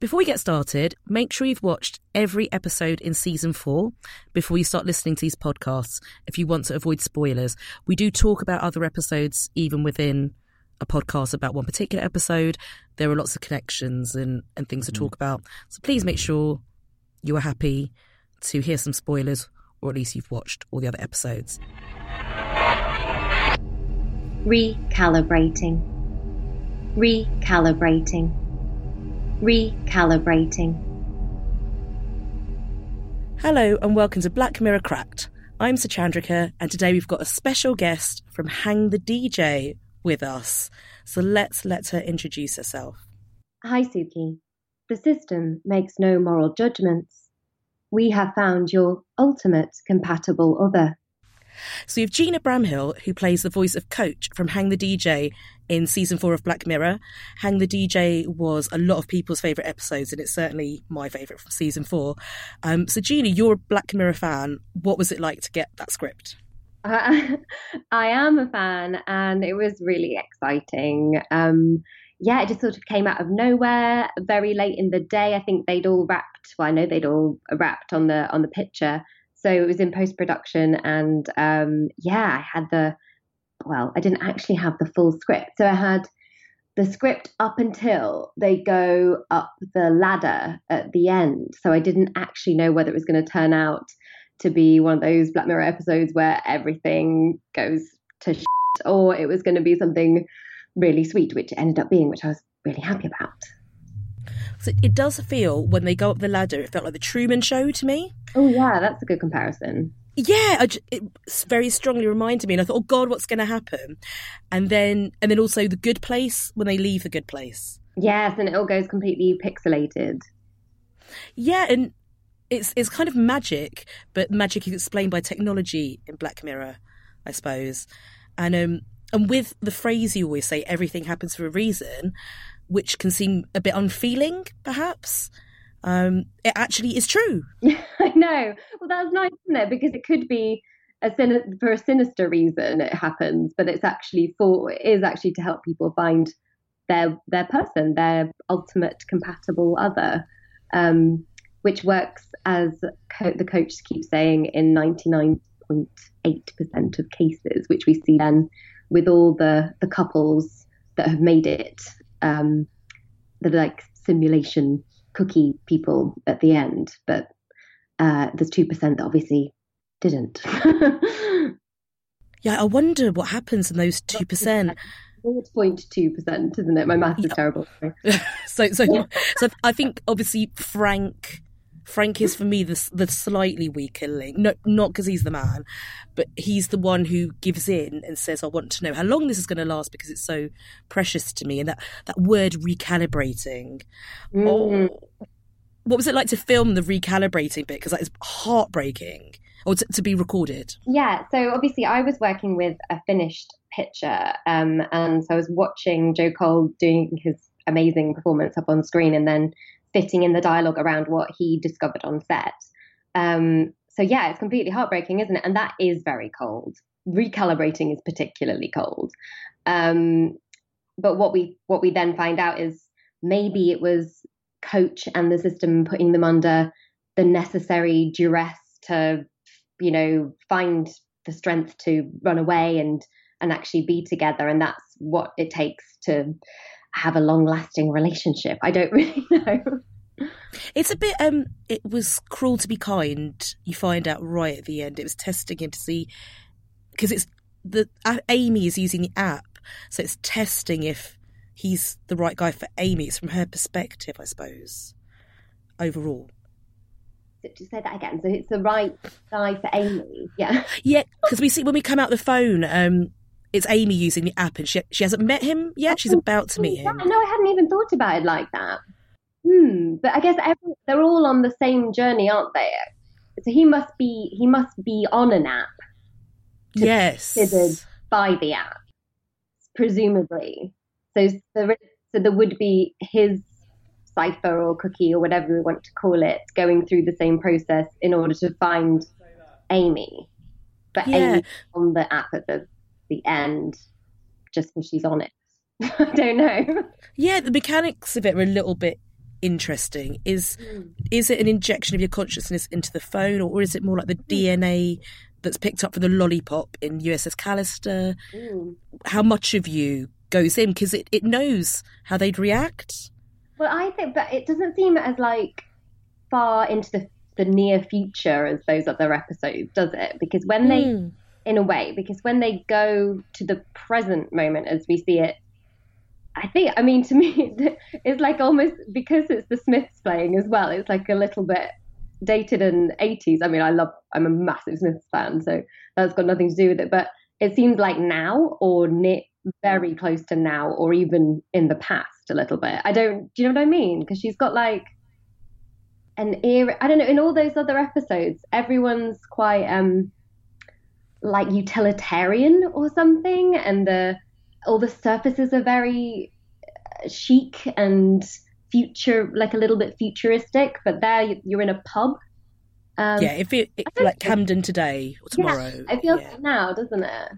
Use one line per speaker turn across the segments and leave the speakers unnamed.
Before we get started, make sure you've watched every episode in season four before you start listening to these podcasts if you want to avoid spoilers. We do talk about other episodes even within a podcast about one particular episode. There are lots of connections and, and things to mm. talk about. So please make sure you are happy to hear some spoilers or at least you've watched all the other episodes.
Recalibrating. Recalibrating. Recalibrating.
Hello and welcome to Black Mirror Cracked. I'm Suchandrika and today we've got a special guest from Hang the DJ with us. So let's let her introduce herself.
Hi, Suki. The system makes no moral judgments. We have found your ultimate compatible other.
So you have Gina Bramhill, who plays the voice of Coach from Hang the DJ in season four of Black Mirror. Hang the DJ was a lot of people's favourite episodes, and it's certainly my favourite from season four. Um, so, Gina, you're a Black Mirror fan. What was it like to get that script?
Uh, I am a fan, and it was really exciting. Um, yeah, it just sort of came out of nowhere, very late in the day. I think they'd all wrapped. Well, I know they'd all wrapped on the on the picture, so it was in post production, and um, yeah, I had the. Well, I didn't actually have the full script, so I had the script up until they go up the ladder at the end. So I didn't actually know whether it was going to turn out to be one of those Black Mirror episodes where everything goes to shit, or it was going to be something really sweet, which ended up being, which I was really happy about.
So it does feel when they go up the ladder, it felt like the Truman Show to me.
Oh yeah, that's a good comparison.
Yeah, it very strongly reminded me, and I thought, oh God, what's going to happen? And then, and then also the Good Place when they leave the Good Place.
Yes, and it all goes completely pixelated.
Yeah, and it's it's kind of magic, but magic is explained by technology in Black Mirror, I suppose. And um and with the phrase you always say, everything happens for a reason, which can seem a bit unfeeling, perhaps. Um, it actually is true.
I know. Well, that's nice, isn't it? Because it could be a sin- for a sinister reason it happens, but it's actually for it is actually to help people find their their person, their ultimate compatible other. Um, which works as co- the coach keeps saying in 99.8% of cases, which we see then with all the, the couples that have made it, um, the like simulation cookie people at the end. But uh, there's 2% that obviously didn't.
yeah, I wonder what happens in those 2%.
0.2%, isn't it? My math is yeah. terrible.
so, so, so I think obviously Frank Frank is for me the the slightly weaker link. No, not because he's the man, but he's the one who gives in and says, "I want to know how long this is going to last because it's so precious to me." And that that word recalibrating. Mm. Oh, what was it like to film the recalibrating bit? Because that is heartbreaking. Or to, to, be recorded?
Yeah, so obviously I was working with a finished picture, um, and so I was watching Joe Cole doing his amazing performance up on screen, and then fitting in the dialogue around what he discovered on set. Um, so yeah, it's completely heartbreaking, isn't it? And that is very cold. Recalibrating is particularly cold. Um, but what we what we then find out is maybe it was coach and the system putting them under the necessary duress to, you know, find the strength to run away and and actually be together, and that's what it takes to have a long lasting relationship. I don't really know.
It's a bit um it was cruel to be kind. You find out right at the end. It was testing him to see because it's the uh, Amy is using the app, so it's testing if he's the right guy for Amy. It's from her perspective, I suppose. Overall.
to say that again. So it's the right guy for Amy. Yeah.
Yeah, because we see when we come out the phone, um, it's Amy using the app, and she she hasn't met him yet. She's about to meet him.
no, I hadn't even thought about it like that. Hmm. But I guess every, they're all on the same journey, aren't they? So he must be he must be on an app.
yes.
Considered by the app, presumably. So there, so there would be his cipher or cookie or whatever we want to call it going through the same process in order to find Amy. But yeah. Amy on the app at the the end just because she's on it. I don't know.
Yeah, the mechanics of it are a little bit interesting. Is mm. is it an injection of your consciousness into the phone, or is it more like the mm. DNA that's picked up from the lollipop in USS Callister? Mm. How much of you goes in because it, it knows how they'd react?
Well, I think, but it doesn't seem as like far into the the near future as those other episodes, does it? Because when they, hmm. In a way, because when they go to the present moment as we see it I think, I mean, to me, it's like almost because it's the Smiths playing as well. It's like a little bit dated and 80s. I mean, I love, I'm a massive Smiths fan, so that's got nothing to do with it. But it seems like now or near, very close to now or even in the past a little bit. I don't, do you know what I mean? Because she's got like an era, I don't know, in all those other episodes, everyone's quite, um, like utilitarian or something and the all the surfaces are very uh, chic and future, like a little bit futuristic. But there, you're in a pub.
Um, yeah, if it, like Camden today or tomorrow.
Yeah, it feels yeah. now, doesn't it?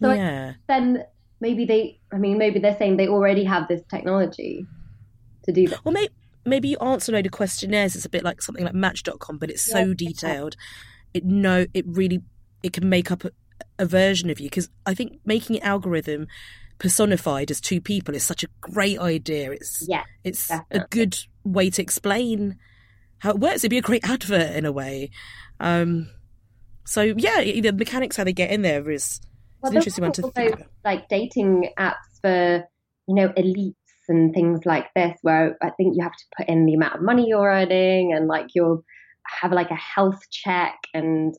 So yeah. then maybe they, I mean, maybe they're saying they already have this technology to do that.
Well, maybe maybe you answer a load of questionnaires. It's a bit like something like Match.com, but it's so detailed. It no, it really it can make up a, a version of you because I think making an algorithm personified as two people is such a great idea. It's
yeah,
it's definitely. a good way to explain how it works. It'd be a great advert in a way. Um, so yeah, the mechanics how they get in there is well, an interesting one to think about.
Like dating apps for you know elites and things like this, where I think you have to put in the amount of money you're earning and like you'll have like a health check and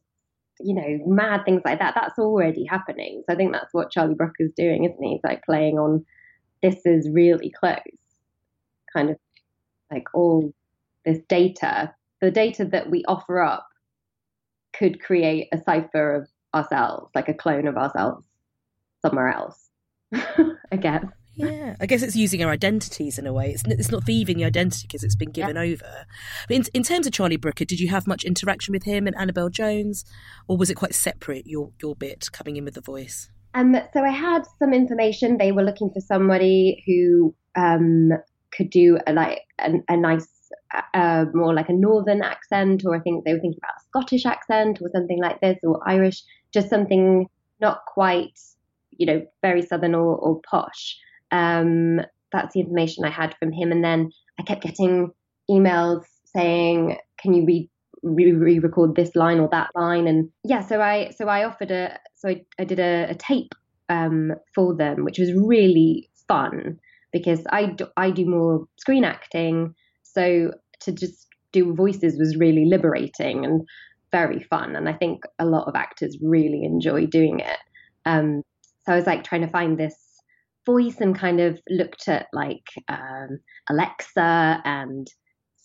you know, mad things like that. That's already happening. So I think that's what Charlie Brooker is doing, isn't he? He's like playing on this is really close, kind of like all this data. The data that we offer up could create a cipher of ourselves, like a clone of ourselves somewhere else, I guess.
Yeah, I guess it's using our identities in a way. It's it's not thieving the identity because it's been given yeah. over. But in, in terms of Charlie Brooker, did you have much interaction with him and Annabel Jones, or was it quite separate your your bit coming in with the voice?
Um, so I had some information. They were looking for somebody who um, could do a, like a, a nice, uh, more like a northern accent, or I think they were thinking about a Scottish accent or something like this, or Irish, just something not quite, you know, very southern or, or posh. Um, that's the information I had from him. And then I kept getting emails saying, "Can you re re-record this line or that line?" And yeah, so I so I offered a so I, I did a, a tape um, for them, which was really fun because I do, I do more screen acting, so to just do voices was really liberating and very fun. And I think a lot of actors really enjoy doing it. Um, so I was like trying to find this voice and kind of looked at like um, Alexa and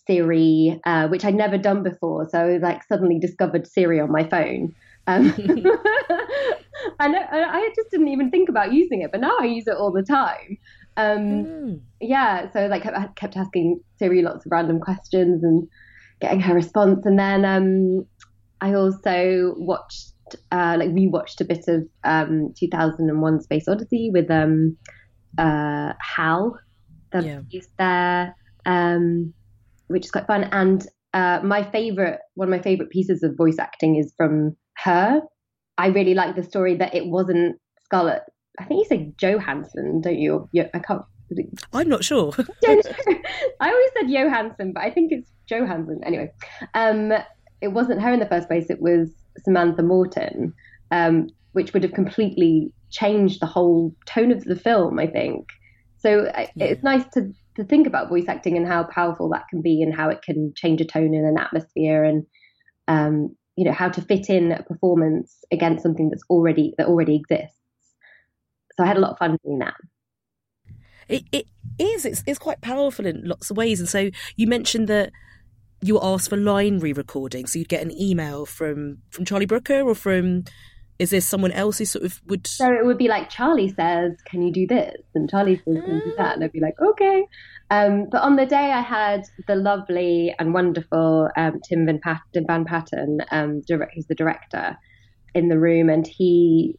Siri, uh, which I'd never done before. So I like suddenly discovered Siri on my phone. Um, and I, just didn't even think about using it, but now I use it all the time. Um, mm. Yeah, so like I kept asking Siri lots of random questions and getting her response, and then um, I also watched uh, like rewatched a bit of um, 2001: Space Odyssey with um, uh, Hal, the yeah. piece there, um, which is quite fun. And uh, my favorite, one of my favorite pieces of voice acting is from her. I really like the story that it wasn't Scarlett. I think you say Johansson, don't you? Yeah, I can't.
I'm not sure.
I always said Johansson, but I think it's Johansson. Anyway, um, it wasn't her in the first place. It was Samantha Morton, um, which would have completely changed the whole tone of the film, I think. So yeah. it's nice to, to think about voice acting and how powerful that can be and how it can change a tone in an atmosphere and, um, you know, how to fit in a performance against something that's already, that already exists. So I had a lot of fun doing that.
It, it is. It's, it's quite powerful in lots of ways. And so you mentioned that you were asked for line re-recording, so you'd get an email from from Charlie Brooker or from is there someone else who sort of would?
So it would be like Charlie says, "Can you do this?" and Charlie says, "Can you do that?" and I'd be like, "Okay." Um, but on the day, I had the lovely and wonderful um, Tim Van, Pat- Van Patten, um, direct, who's the director, in the room, and he,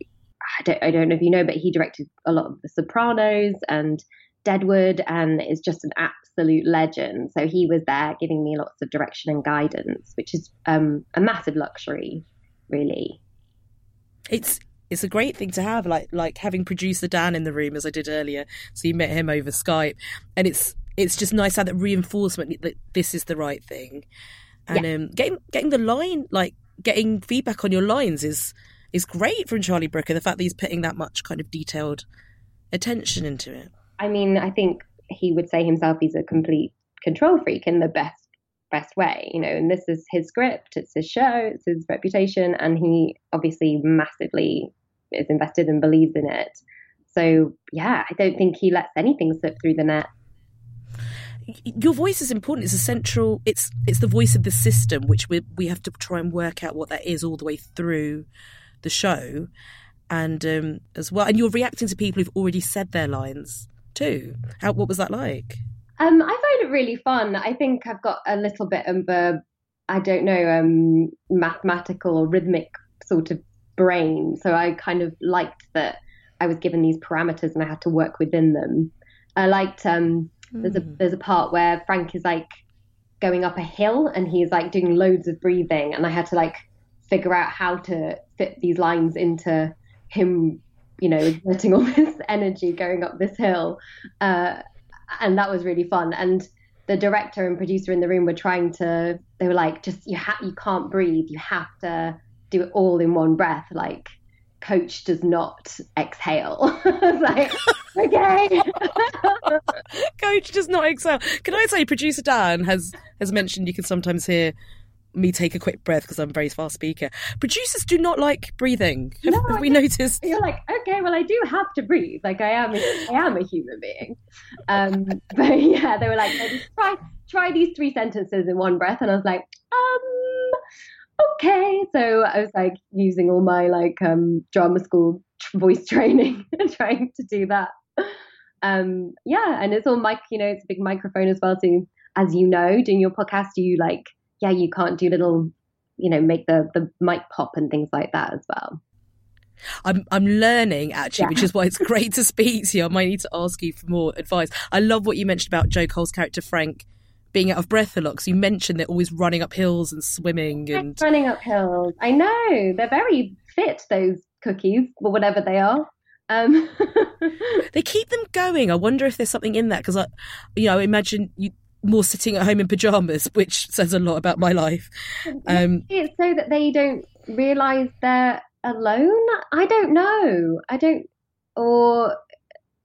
I don't, I don't know if you know, but he directed a lot of The Sopranos and Deadwood and is just an absolute legend. So he was there giving me lots of direction and guidance, which is um, a massive luxury, really.
It's it's a great thing to have, like like having producer Dan in the room as I did earlier. So you met him over Skype, and it's it's just nice to have that reinforcement that this is the right thing, and yeah. um, getting getting the line like getting feedback on your lines is is great from Charlie Brooker. The fact that he's putting that much kind of detailed attention into it.
I mean, I think he would say himself he's a complete control freak in the best best way, you know, and this is his script, it's his show, it's his reputation, and he obviously massively is invested and believes in it. So yeah, I don't think he lets anything slip through the net.
Your voice is important. It's essential. It's it's the voice of the system, which we we have to try and work out what that is all the way through the show, and um, as well. And you're reacting to people who've already said their lines too. How what was that like?
Um, I find it really fun. I think I've got a little bit of a, I don't know, um, mathematical or rhythmic sort of brain. So I kind of liked that I was given these parameters and I had to work within them. I liked um, mm. there's a hmm. there's a part where Frank is like going up a hill and he's like doing loads of breathing and I had to like figure out how to fit these lines into him, you know, exerting all this energy going up this hill. Uh, and that was really fun. And the director and producer in the room were trying to, they were like, just, you, ha- you can't breathe. You have to do it all in one breath. Like, coach does not exhale. like, okay.
coach does not exhale. Can I say, producer Dan has has mentioned you can sometimes hear me take a quick breath because I'm a very fast speaker. Producers do not like breathing. Have, no, have we noticed?
You're like, okay, well, I do have to breathe. Like I am, I am a human being. Um, but yeah, they were like, try, try these three sentences in one breath, and I was like, um, okay. So I was like using all my like um, drama school voice training and trying to do that. Um, yeah, and it's all mic. You know, it's a big microphone as well. So as you know, doing your podcast, you like yeah, you can't do little, you know, make the the mic pop and things like that as well.
I'm I'm learning actually, yeah. which is why it's great to speak to you. I might need to ask you for more advice. I love what you mentioned about Joe Cole's character Frank being out of breath a lot. Because you mentioned they're always running up hills and swimming and
running up hills. I know they're very fit those cookies or whatever they are. Um.
they keep them going. I wonder if there's something in that because I, you know, imagine you more sitting at home in pajamas, which says a lot about my life.
Um, it's so that they don't realize they're alone. I don't know. I don't, or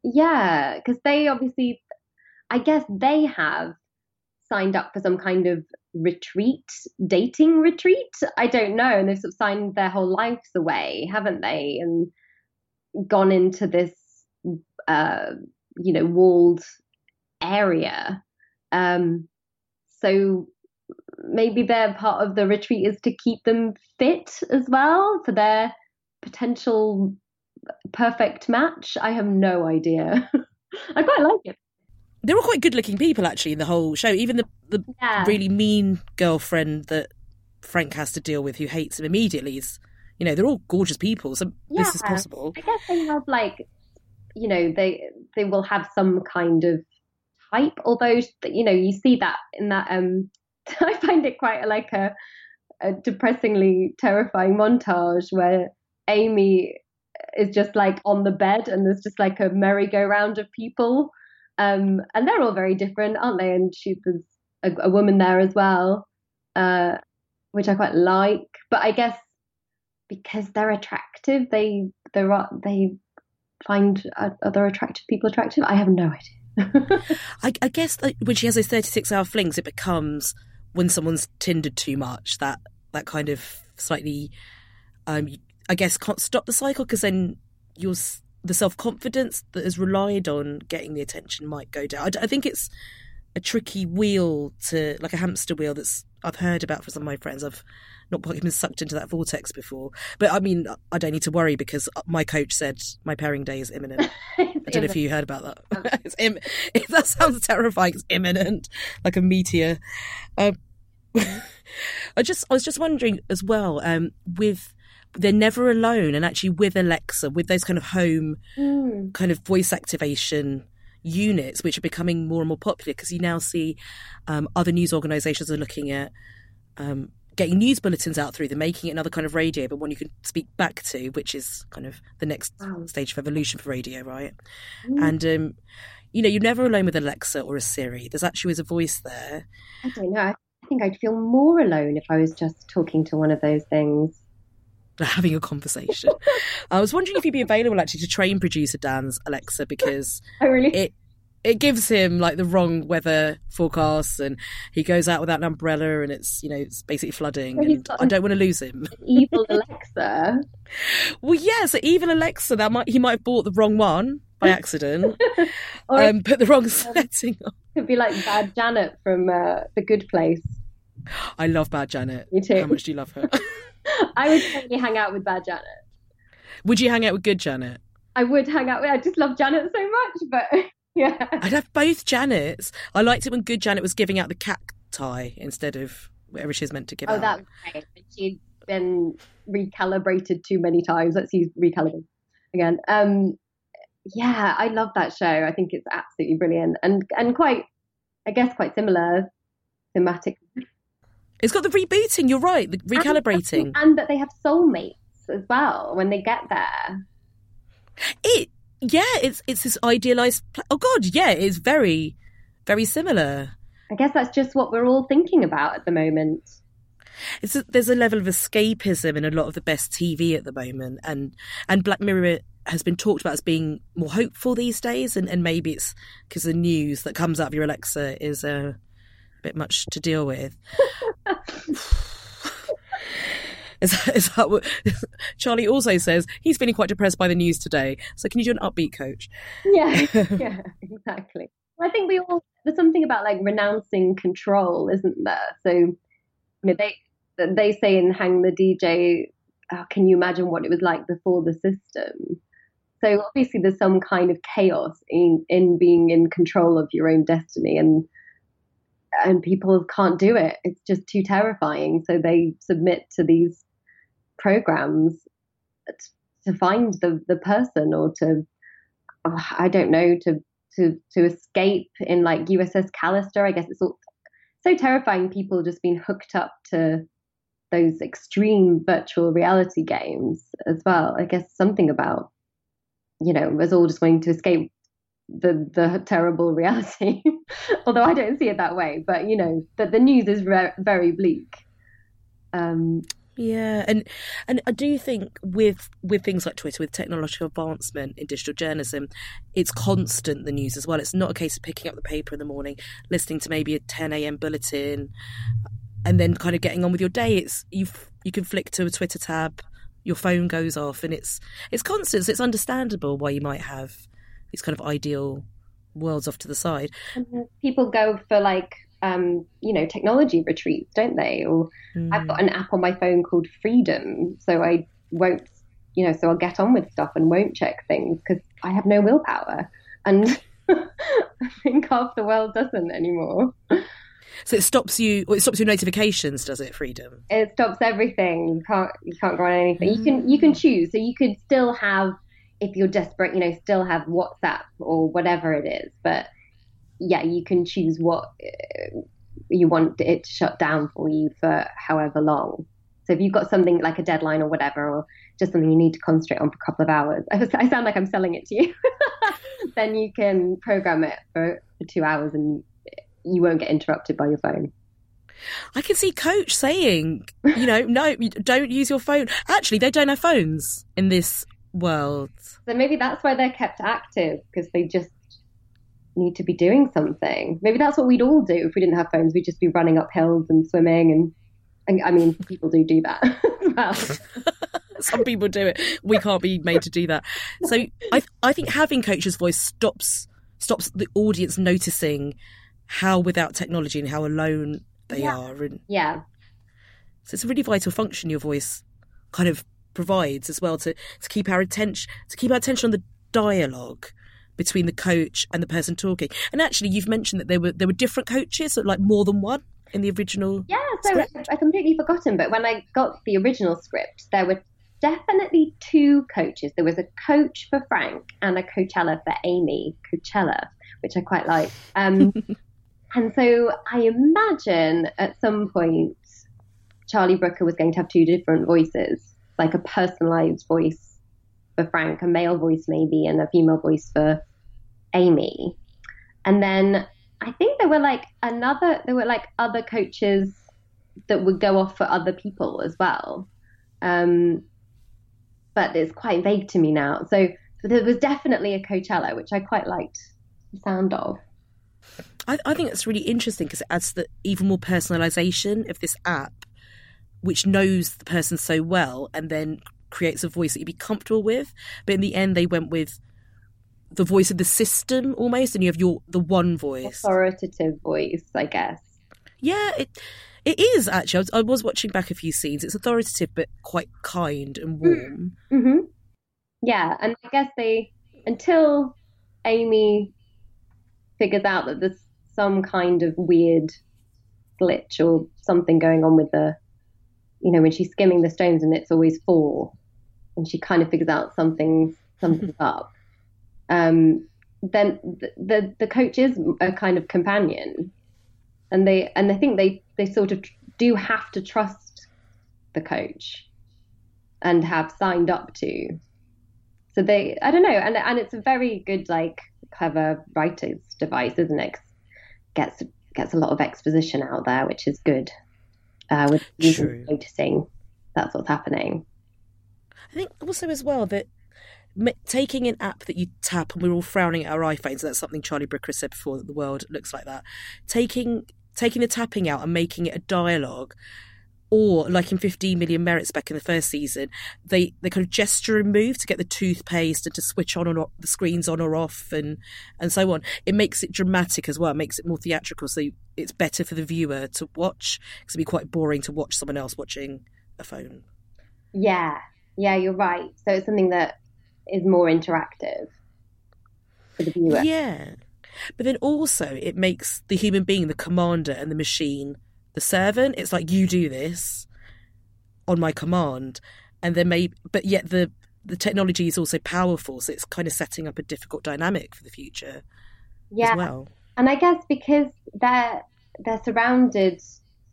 yeah, because they obviously, I guess they have signed up for some kind of retreat, dating retreat. I don't know, and they've sort of signed their whole lives away, haven't they? And gone into this, uh, you know, walled area um, so maybe their part of the retreat is to keep them fit as well for their potential perfect match. I have no idea. I quite like it.
They're all quite good looking people actually in the whole show. Even the the yeah. really mean girlfriend that Frank has to deal with who hates him immediately is you know, they're all gorgeous people, so yeah. this is possible.
I guess they have like you know, they they will have some kind of type. Although you know you see that in that. Um, I find it quite like a, a depressingly terrifying montage where Amy is just like on the bed and there's just like a merry-go-round of people. Um, and they're all very different, aren't they? And she, a, a woman there as well, uh, which I quite like. But I guess because they're attractive, they they they find other attractive people attractive. I have no idea.
I, I, guess when she has those 36 hour flings, it becomes when someone's tindered too much, that, that kind of slightly, um, I guess, can't stop the cycle because then your the self confidence that is relied on getting the attention might go down. I, I think it's a tricky wheel to, like a hamster wheel that's I've heard about from some of my friends. I've not been sucked into that vortex before. But I mean, I don't need to worry because my coach said my pairing day is imminent. I don't know if you heard about that. it's Im- that sounds terrifying. It's imminent, like a meteor. Um, I just, I was just wondering as well. Um, with they're never alone, and actually with Alexa, with those kind of home mm. kind of voice activation units, which are becoming more and more popular because you now see um, other news organisations are looking at um, getting news bulletins out through them, making it another kind of radio, but one you can speak back to, which is kind of the next wow. stage of evolution for radio, right? Mm. And um, you know, you're never alone with Alexa or a Siri. There's actually always a voice there.
I don't know. I think I'd feel more alone if I was just talking to one of those things.
Having a conversation. I was wondering if you'd be available actually to train producer Dan's Alexa because
oh, really?
it it gives him like the wrong weather forecasts and he goes out without an umbrella and it's you know it's basically flooding and I don't want to lose him.
Evil Alexa.
well, yeah, so evil Alexa that might he might have bought the wrong one by accident, or um, put the wrong setting on.
Could be like Bad Janet from uh, The Good Place.
I love Bad Janet.
Me too.
How much do you love her?
I would totally hang out with Bad Janet.
Would you hang out with Good Janet?
I would hang out with. I just love Janet so much, but yeah.
I'd have both Janets. I liked it when Good Janet was giving out the cacti instead of whatever she's meant to give
oh,
out.
Oh, that was great. She'd been recalibrated too many times. Let's use recalibrate again. Um, yeah, I love that show. I think it's absolutely brilliant and and quite, I guess, quite similar thematic.
It's got the rebooting. You're right, the recalibrating,
and, and that they have soulmates as well when they get there.
It yeah, it's it's this idealized. Oh God, yeah, it's very very similar.
I guess that's just what we're all thinking about at the moment.
It's a, there's a level of escapism in a lot of the best TV at the moment, and and Black Mirror has been talked about as being more hopeful these days, and, and maybe it's because the news that comes out of your Alexa is uh, a bit much to deal with. Is that, is that what Charlie also says? He's feeling quite depressed by the news today. So can you do an upbeat coach?
Yeah, yeah, exactly. I think we all there's something about like renouncing control, isn't there? So you know they they say in Hang the DJ, oh, can you imagine what it was like before the system? So obviously there's some kind of chaos in in being in control of your own destiny and and people can't do it. It's just too terrifying. So they submit to these programs to find the, the person or to oh, I don't know to to to escape in like USS Callister. I guess it's all so terrifying. People just being hooked up to those extreme virtual reality games as well. I guess something about you know us all just wanting to escape the the terrible reality. Although I don't see it that way, but you know that the news is re- very bleak. Um,
yeah, and and I do think with with things like Twitter, with technological advancement in digital journalism, it's constant the news as well. It's not a case of picking up the paper in the morning, listening to maybe a ten a.m. bulletin, and then kind of getting on with your day. It's you you can flick to a Twitter tab, your phone goes off, and it's it's constant. So it's understandable why you might have these kind of ideal worlds off to the side.
People go for like um, you know, technology retreats, don't they? Or mm. I've got an app on my phone called Freedom, so I won't, you know, so I'll get on with stuff and won't check things because I have no willpower, and I think half the world doesn't anymore.
So it stops you. It stops your notifications, does it? Freedom.
It stops everything. You can't. You can't go on anything. You can. You can mm. choose. So you could still have, if you're desperate, you know, still have WhatsApp or whatever it is, but yeah, you can choose what uh, you want it to shut down for you for however long. So if you've got something like a deadline or whatever, or just something you need to concentrate on for a couple of hours, I sound like I'm selling it to you, then you can program it for, for two hours and you won't get interrupted by your phone.
I can see Coach saying, you know, no, don't use your phone. Actually, they don't have phones in this world.
So maybe that's why they're kept active because they just need to be doing something. Maybe that's what we'd all do if we didn't have phones. We'd just be running up hills and swimming, and, and I mean, people do do that well.
Some people do it. We can't be made to do that. So I I think having coach's voice stops stops the audience noticing how without technology and how alone they
yeah.
are. And
yeah.
So it's a really vital function your voice kind of provides as well to, to keep our attention to keep our attention on the dialogue between the coach and the person talking. And actually, you've mentioned that there were there were different coaches, like more than one in the original.
Yeah, so
script.
I completely forgotten, but when I got the original script, there were definitely two coaches. There was a coach for Frank and a Coachella for Amy. Coachella, which I quite like. Um, and so I imagine at some point Charlie Brooker was going to have two different voices, like a personalized voice for Frank, a male voice maybe, and a female voice for Amy. And then I think there were like another, there were like other coaches that would go off for other people as well. Um, but it's quite vague to me now. So, there was definitely a Coachella, which I quite liked the sound of.
I, I think it's really interesting because it adds the even more personalization of this app, which knows the person so well and then creates a voice that you'd be comfortable with. But in the end, they went with the voice of the system almost, and you have your the one voice,
authoritative voice, I guess.
Yeah, it it is actually. I was, I was watching back a few scenes. It's authoritative, but quite kind and warm.
Mm-hmm. Yeah, and I guess they until Amy figures out that there's some kind of weird glitch or something going on with the, you know, when she's skimming the stones and it's always four, and she kind of figures out something something's up. Um, then the, the the coach is a kind of companion, and they and I think they they sort of do have to trust the coach, and have signed up to. So they, I don't know, and and it's a very good like clever writer's device, isn't it? Gets gets a lot of exposition out there, which is good. Uh, with noticing that's what's happening.
I think also as well that taking an app that you tap and we're all frowning at our iPhones. That's something Charlie Brooker said before that the world looks like that. Taking taking the tapping out and making it a dialogue. Or like in 15 Million Merits back in the first season, they, they kind of gesture and move to get the toothpaste and to switch on or off, the screens on or off and and so on. It makes it dramatic as well. It makes it more theatrical, so it's better for the viewer to watch because it'd be quite boring to watch someone else watching a phone.
Yeah, yeah, you're right. So it's something that is more interactive for the viewer.
Yeah. But then also it makes the human being the commander and the machine the servant. It's like you do this on my command. And then maybe but yet the the technology is also powerful, so it's kind of setting up a difficult dynamic for the future
yeah.
as well.
And I guess because they're they're surrounded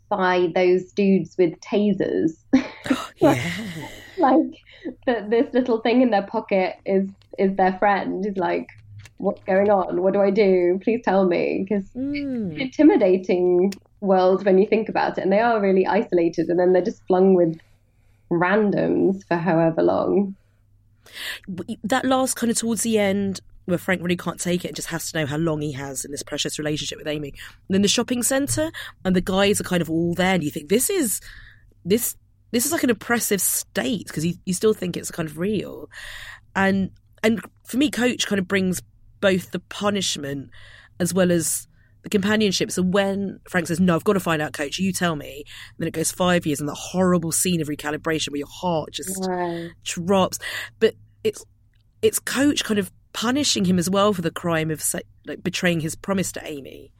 by those dudes with tasers.
yeah.
like the, this little thing in their pocket is is their friend. Is like, what's going on? What do I do? Please tell me. Because
Mm.
intimidating world when you think about it, and they are really isolated, and then they're just flung with randoms for however long.
That last kind of towards the end where Frank really can't take it and just has to know how long he has in this precious relationship with Amy. And then the shopping centre and the guys are kind of all there and you think this is this this is like an oppressive state because you, you still think it's kind of real. And and for me coach kind of brings both the punishment as well as the companionship. So when Frank says, No, I've got to find out, coach, you tell me, and then it goes five years and that horrible scene of recalibration where your heart just drops. But it's it's coach kind of punishing him as well for the crime of like betraying his promise to Amy.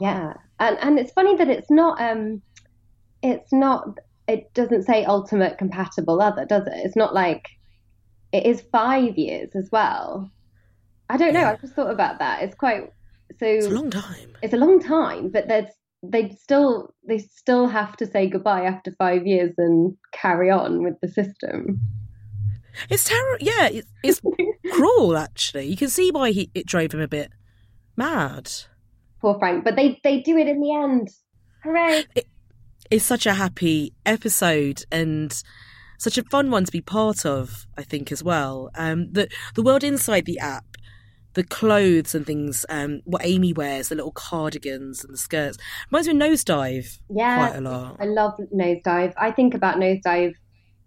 Yeah, and and it's funny that it's not um, it's not it doesn't say ultimate compatible other, does it? It's not like it is five years as well. I don't know.
Yeah.
I just thought about that. It's quite so.
It's a long time.
it's a long time, but there's they still they still have to say goodbye after five years and carry on with the system.
It's terrible. Yeah, it's, it's cruel. Actually, you can see why he it drove him a bit mad.
Poor Frank, but they they do it in the end. Hooray!
It's such a happy episode and such a fun one to be part of. I think as well. Um, the the world inside the app. The clothes and things, um, what Amy wears, the little cardigans and the skirts, reminds me of Nosedive
Yeah,
quite a lot.
I love Nosedive. I think about Nosedive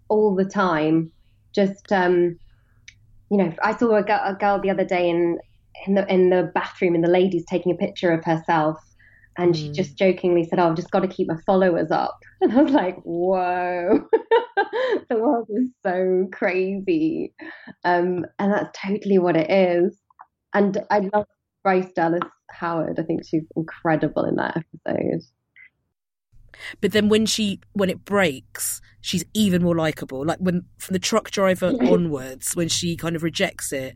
all the time. Just um, you know, I saw a girl, a girl the other day in in the in the bathroom, and the lady's taking a picture of herself, and she
Mm.
just jokingly said, "Oh, I've just got to keep my followers up." And I was like, "Whoa, the world is so crazy," um, and that's totally what it is. And I love Bryce Dallas Howard. I think she's incredible in that episode.
But then when she when it breaks, she's even more likable. Like when from the truck driver onwards, when she kind of rejects it,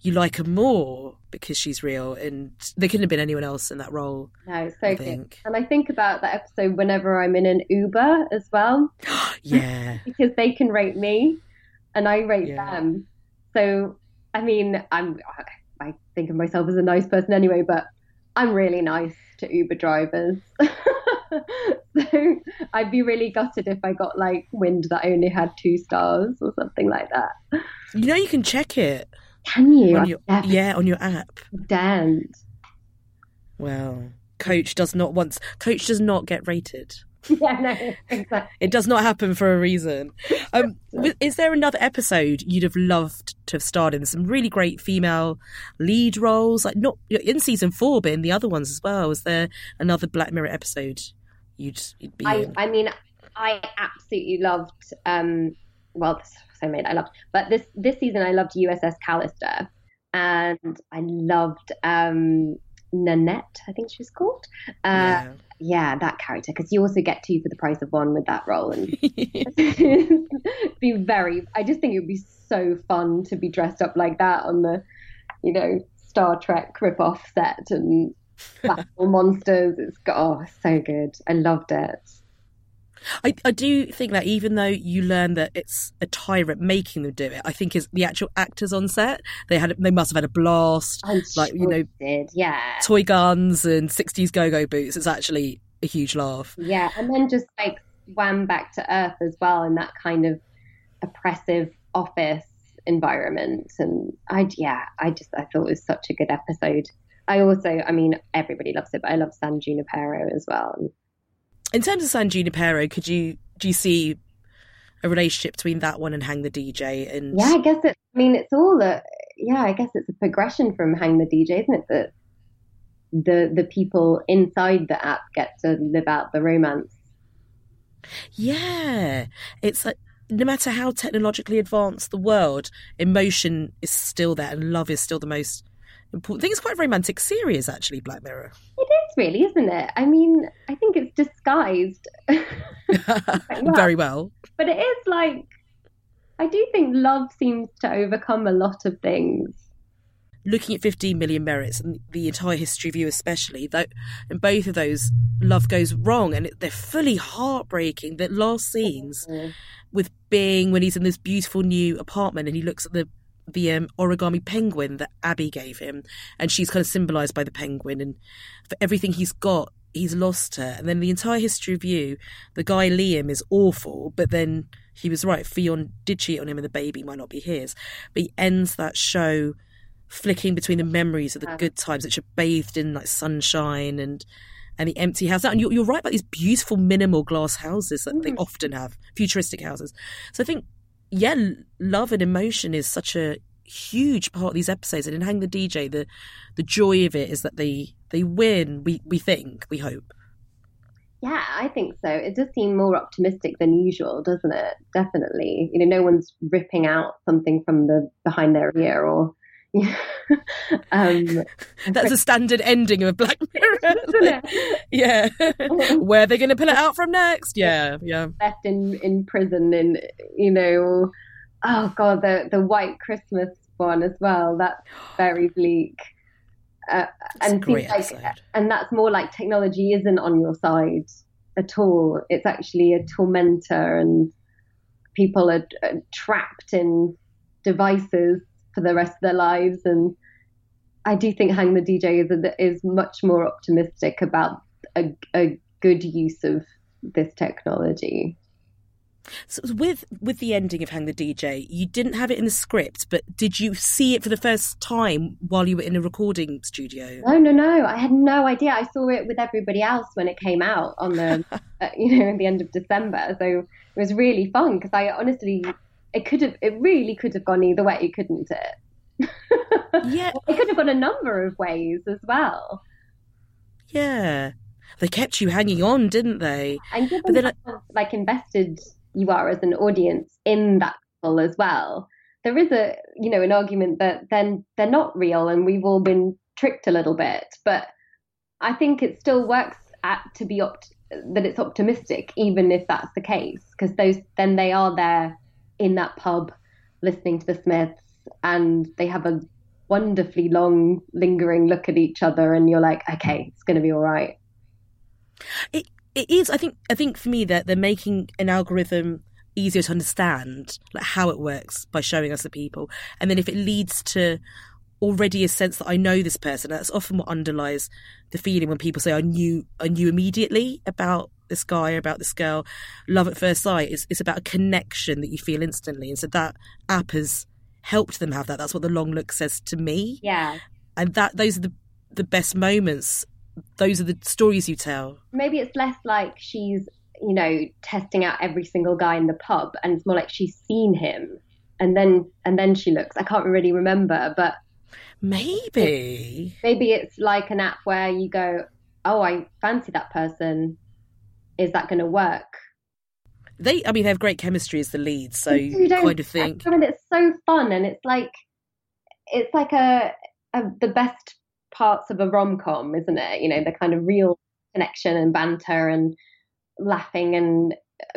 you like her more because she's real, and there couldn't have been anyone else in that role.
No, so I good. Think. And I think about that episode whenever I'm in an Uber as well.
yeah,
because they can rate me, and I rate yeah. them. So I mean, I'm I think of myself as a nice person anyway, but I'm really nice to Uber drivers. so I'd be really gutted if I got like wind that I only had two stars or something like that.
You know, you can check it.
Can you?
On your, yeah, on your app.
Damn.
Well, Coach does not once. Coach does not get rated.
Yeah, no, exactly.
It does not happen for a reason. Um, is there another episode you'd have loved to have starred in? Some really great female lead roles, like not in season four, but in the other ones as well. Was there another Black Mirror episode you'd, you'd be
I,
in?
I mean, I absolutely loved. Um, well, so made I loved, but this this season I loved USS Callister, and I loved um, Nanette. I think she was called. Uh, yeah yeah, that character because you also get two for the price of one with that role, and be very. I just think it would be so fun to be dressed up like that on the, you know, Star Trek rip-off set and battle monsters. It's oh, so good. I loved it.
I, I do think that even though you learn that it's a tyrant making them do it, I think is the actual actors on set. They had they must have had a blast,
I'm like sure you know, did yeah,
toy guns and sixties go go boots. It's actually a huge laugh.
Yeah, and then just like wham back to earth as well in that kind of oppressive office environment. And I yeah, I just I thought it was such a good episode. I also, I mean, everybody loves it, but I love San Junipero as well
in terms of San Junipero, could you do you see a relationship between that one and Hang the DJ? And
yeah, I guess it. I mean, it's all a yeah. I guess it's a progression from Hang the DJ, isn't it? That the the people inside the app get to live out the romance.
Yeah, it's like no matter how technologically advanced the world, emotion is still there, and love is still the most important. thing. it's quite a romantic series, actually, Black Mirror.
It really, isn't it? I mean, I think it's disguised
well. very well.
But it is like, I do think love seems to overcome a lot of things.
Looking at 15 million merits and the entire history view, especially, that in both of those, love goes wrong and it, they're fully heartbreaking. The last scenes mm-hmm. with Bing when he's in this beautiful new apartment and he looks at the the um, origami penguin that Abby gave him, and she's kind of symbolized by the penguin. And for everything he's got, he's lost her. And then the entire history of you, the guy Liam is awful, but then he was right. Ffion did cheat on him, and the baby might not be his. But he ends that show flicking between the memories of the good times, which are bathed in like sunshine and and the empty house. And you're, you're right about these beautiful minimal glass houses that mm. they often have, futuristic houses. So I think yeah, love and emotion is such a huge part of these episodes. And in Hang the DJ, the the joy of it is that they they win. We we think, we hope.
Yeah, I think so. It does seem more optimistic than usual, doesn't it? Definitely. You know, no one's ripping out something from the behind their ear or
um, That's a standard ending of Black Mirror. yeah. Where they're they going to pull it out from next? Yeah, yeah.
Left in, in prison in, you know, oh God, the, the White Christmas one as well. That's very bleak. Uh, and
like,
and that's more like technology isn't on your side at all. It's actually a tormentor, and people are, are trapped in devices for the rest of their lives. And I do think Hang the DJ is is much more optimistic about a, a good use of this technology.
So with with the ending of Hang the DJ, you didn't have it in the script, but did you see it for the first time while you were in a recording studio?
No, no, no. I had no idea. I saw it with everybody else when it came out on the, uh, you know, at the end of December. So it was really fun because I honestly it could have it really could have gone either way, couldn't it?
Yeah.
it could have gone a number of ways as well.
Yeah. They kept you hanging on, didn't they?
And given but then how, like invested you are as an audience in that people as well, there is a you know an argument that then they're not real and we've all been tricked a little bit. But I think it still works at to be opt that it's optimistic, even if that's the case, because those then they are there in that pub listening to the Smiths and they have a wonderfully long, lingering look at each other, and you're like, okay, it's going to be all right.
It it is. I think. I think for me that they're making an algorithm easier to understand, like how it works by showing us the people, and then if it leads to already a sense that I know this person, that's often what underlies the feeling when people say I knew I knew immediately about this guy or about this girl. Love at first sight is it's about a connection that you feel instantly, and so that app has helped them have that. That's what the long look says to me.
Yeah,
and that those are the the best moments. Those are the stories you tell.
Maybe it's less like she's you know testing out every single guy in the pub, and it's more like she's seen him, and then and then she looks. I can't really remember, but
maybe
maybe it's like an app where you go, oh, I fancy that person. Is that going to work?
They, I mean, they have great chemistry as the leads, so you kind of think.
I mean, it's so fun, and it's like, it's like a, a the best parts of a rom com, isn't it? You know, the kind of real connection and banter and laughing and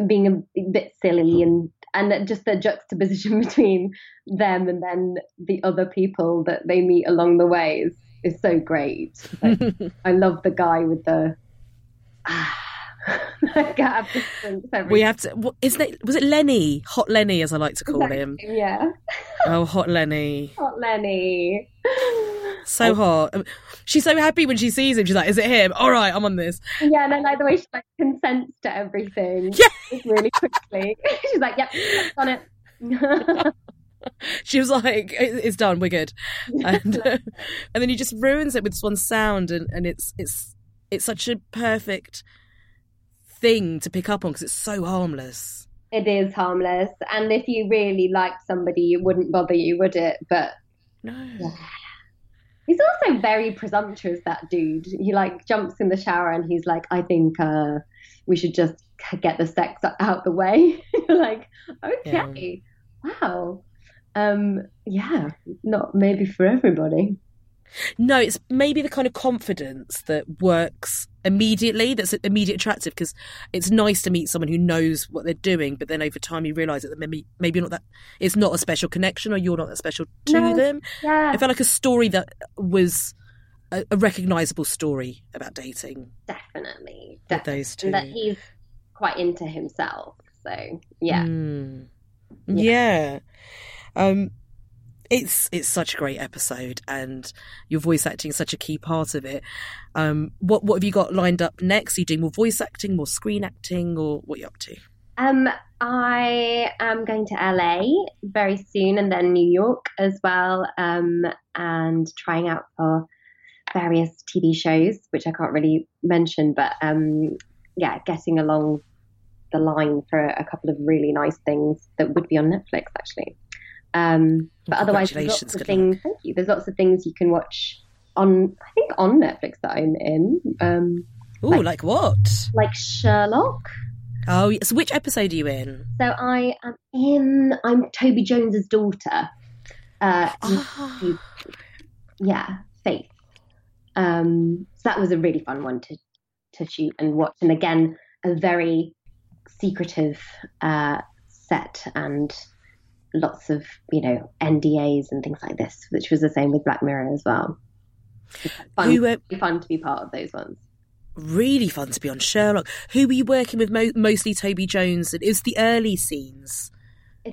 being a bit silly and and just the juxtaposition between them and then the other people that they meet along the way is is so great. Like, I love the guy with the. Ah,
we have to. What, is that? Was it Lenny? Hot Lenny, as I like to call
exactly,
him.
Yeah.
Oh, Hot Lenny.
Hot Lenny.
So hot. Um, she's so happy when she sees him. She's like, "Is it him? All right, I'm on this."
Yeah, and I like the way she like consents to everything.
Yeah.
Really quickly. she's like, "Yep, on it."
she was like, "It's done. We're good," and uh, and then he just ruins it with this one sound, and and it's it's it's such a perfect thing to pick up on because it's so harmless.
It is harmless, and if you really liked somebody, it wouldn't bother you, would it? But
no.
Yeah. He's also very presumptuous. That dude. He like jumps in the shower and he's like, "I think uh, we should just get the sex out the way." You're like, okay, yeah. wow, um, yeah, not maybe for everybody.
No, it's maybe the kind of confidence that works immediately, that's immediate attractive because it's nice to meet someone who knows what they're doing, but then over time you realise that maybe maybe not that it's not a special connection or you're not that special to no, them.
Yeah.
I felt like a story that was a, a recognisable story about dating.
Definitely.
definitely. those two.
And that he's quite into himself. So yeah.
Mm. Yeah. yeah. Um it's it's such a great episode, and your voice acting is such a key part of it. Um, what what have you got lined up next? Are you doing more voice acting, more screen acting, or what are you up to?
Um, I am going to LA very soon, and then New York as well, um, and trying out for various TV shows, which I can't really mention, but um, yeah, getting along the line for a couple of really nice things that would be on Netflix actually. Um, but otherwise, there's lots of things. Luck. Thank you. There's lots of things you can watch on. I think on Netflix that I'm in. Um,
Ooh, like, like what?
Like Sherlock.
Oh, so which episode are you in?
So I am in. I'm Toby Jones's daughter. Uh,
oh.
Yeah, Faith. Um, so that was a really fun one to to shoot and watch, and again, a very secretive uh, set and lots of you know NDAs and things like this, which was the same with Black Mirror as well. Fun, Who, uh, fun to be part of those ones.
Really fun to be on Sherlock. Who were you working with? Mo- mostly Toby Jones. It was the early scenes.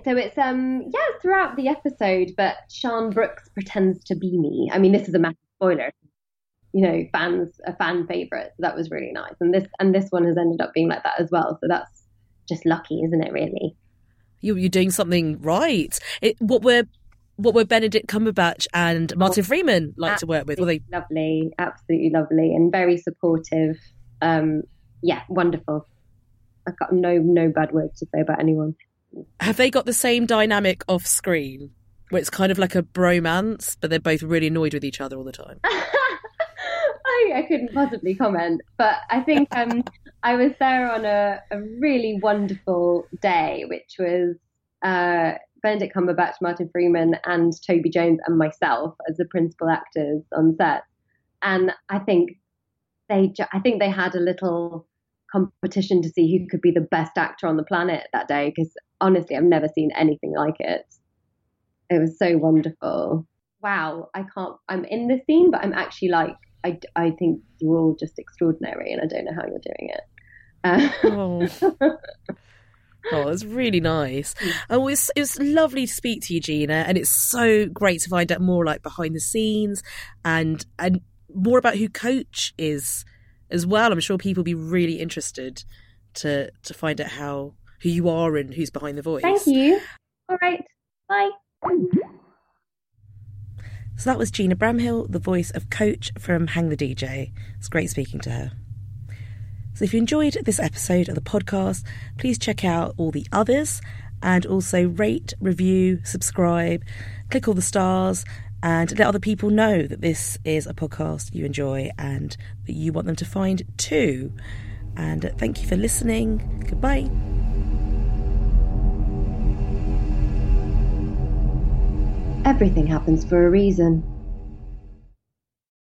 So it's um yeah throughout the episode, but Sian Brooks pretends to be me. I mean, this is a massive spoiler. You know, fans a fan favorite. So that was really nice, and this and this one has ended up being like that as well. So that's just lucky, isn't it? Really
you, you're doing something right. It, what were what were Benedict Cumberbatch and Martin Freeman like absolutely to work with? Were they
lovely, absolutely lovely, and very supportive? Um, yeah, wonderful. I've got no no bad words to say about anyone.
Have they got the same dynamic off screen, where it's kind of like a bromance, but they're both really annoyed with each other all the time?
I, I couldn't possibly comment, but I think um, I was there on a, a really wonderful day, which was uh, Benedict Cumberbatch, Martin Freeman, and Toby Jones and myself as the principal actors on set. And I think they, I think they had a little competition to see who could be the best actor on the planet that day. Because honestly, I've never seen anything like it. It was so wonderful. wow, I can't, I'm in the scene, but I'm actually like, I, I think you're all just extraordinary and I don't know how you're doing it. Uh,
oh. Oh, it's really nice. Oh, it was, it was lovely to speak to you, Gina, and it's so great to find out more like behind the scenes and and more about who Coach is as well. I'm sure people will be really interested to to find out how who you are and who's behind the voice.
Thank you. All right. Bye.
So that was Gina Bramhill, the voice of Coach from Hang the DJ. It's great speaking to her. So if you enjoyed this episode of the podcast, please check out all the others and also rate, review, subscribe, click all the stars, and let other people know that this is a podcast you enjoy and that you want them to find too. And thank you for listening. Goodbye.
Everything happens for a reason.